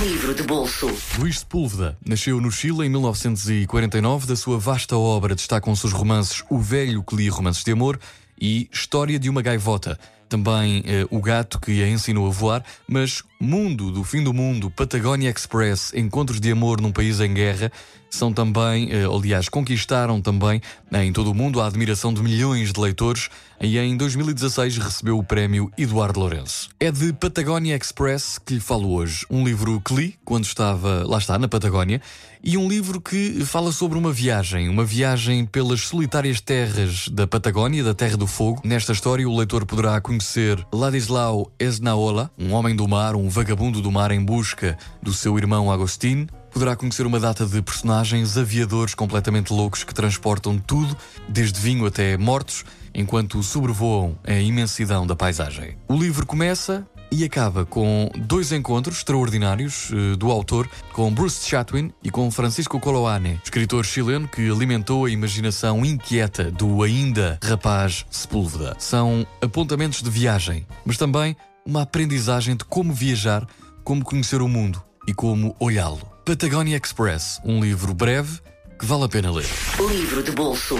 Livro de bolso. Luís Sepúlveda nasceu no Chile em 1949. Da sua vasta obra destacam-se os romances O Velho que lia romances de amor e História de uma Gaivota. Também eh, O Gato que a ensinou a voar, mas Mundo do Fim do Mundo, Patagonia Express, Encontros de Amor num País em Guerra, são também, eh, aliás, conquistaram também em todo o mundo a admiração de milhões de leitores e em 2016 recebeu o prémio Eduardo Lourenço. É de Patagonia Express que lhe falo hoje. Um livro que li quando estava, lá está, na Patagónia, e um livro que fala sobre uma viagem, uma viagem pelas solitárias terras da Patagónia, da Terra do Fogo. Nesta história, o leitor poderá conhecer Ladislau Esnaola, um homem do mar, um vagabundo do mar em busca do seu irmão Agostinho poderá conhecer uma data de personagens aviadores completamente loucos que transportam tudo, desde vinho até mortos, enquanto sobrevoam a imensidão da paisagem. O livro começa e acaba com dois encontros extraordinários uh, do autor com Bruce Chatwin e com Francisco Coloane, escritor chileno que alimentou a imaginação inquieta do ainda rapaz Sepúlveda. São apontamentos de viagem, mas também uma aprendizagem de como viajar, como conhecer o mundo e como olhá-lo. Patagonia Express, um livro breve que vale a pena ler. Livro de bolso.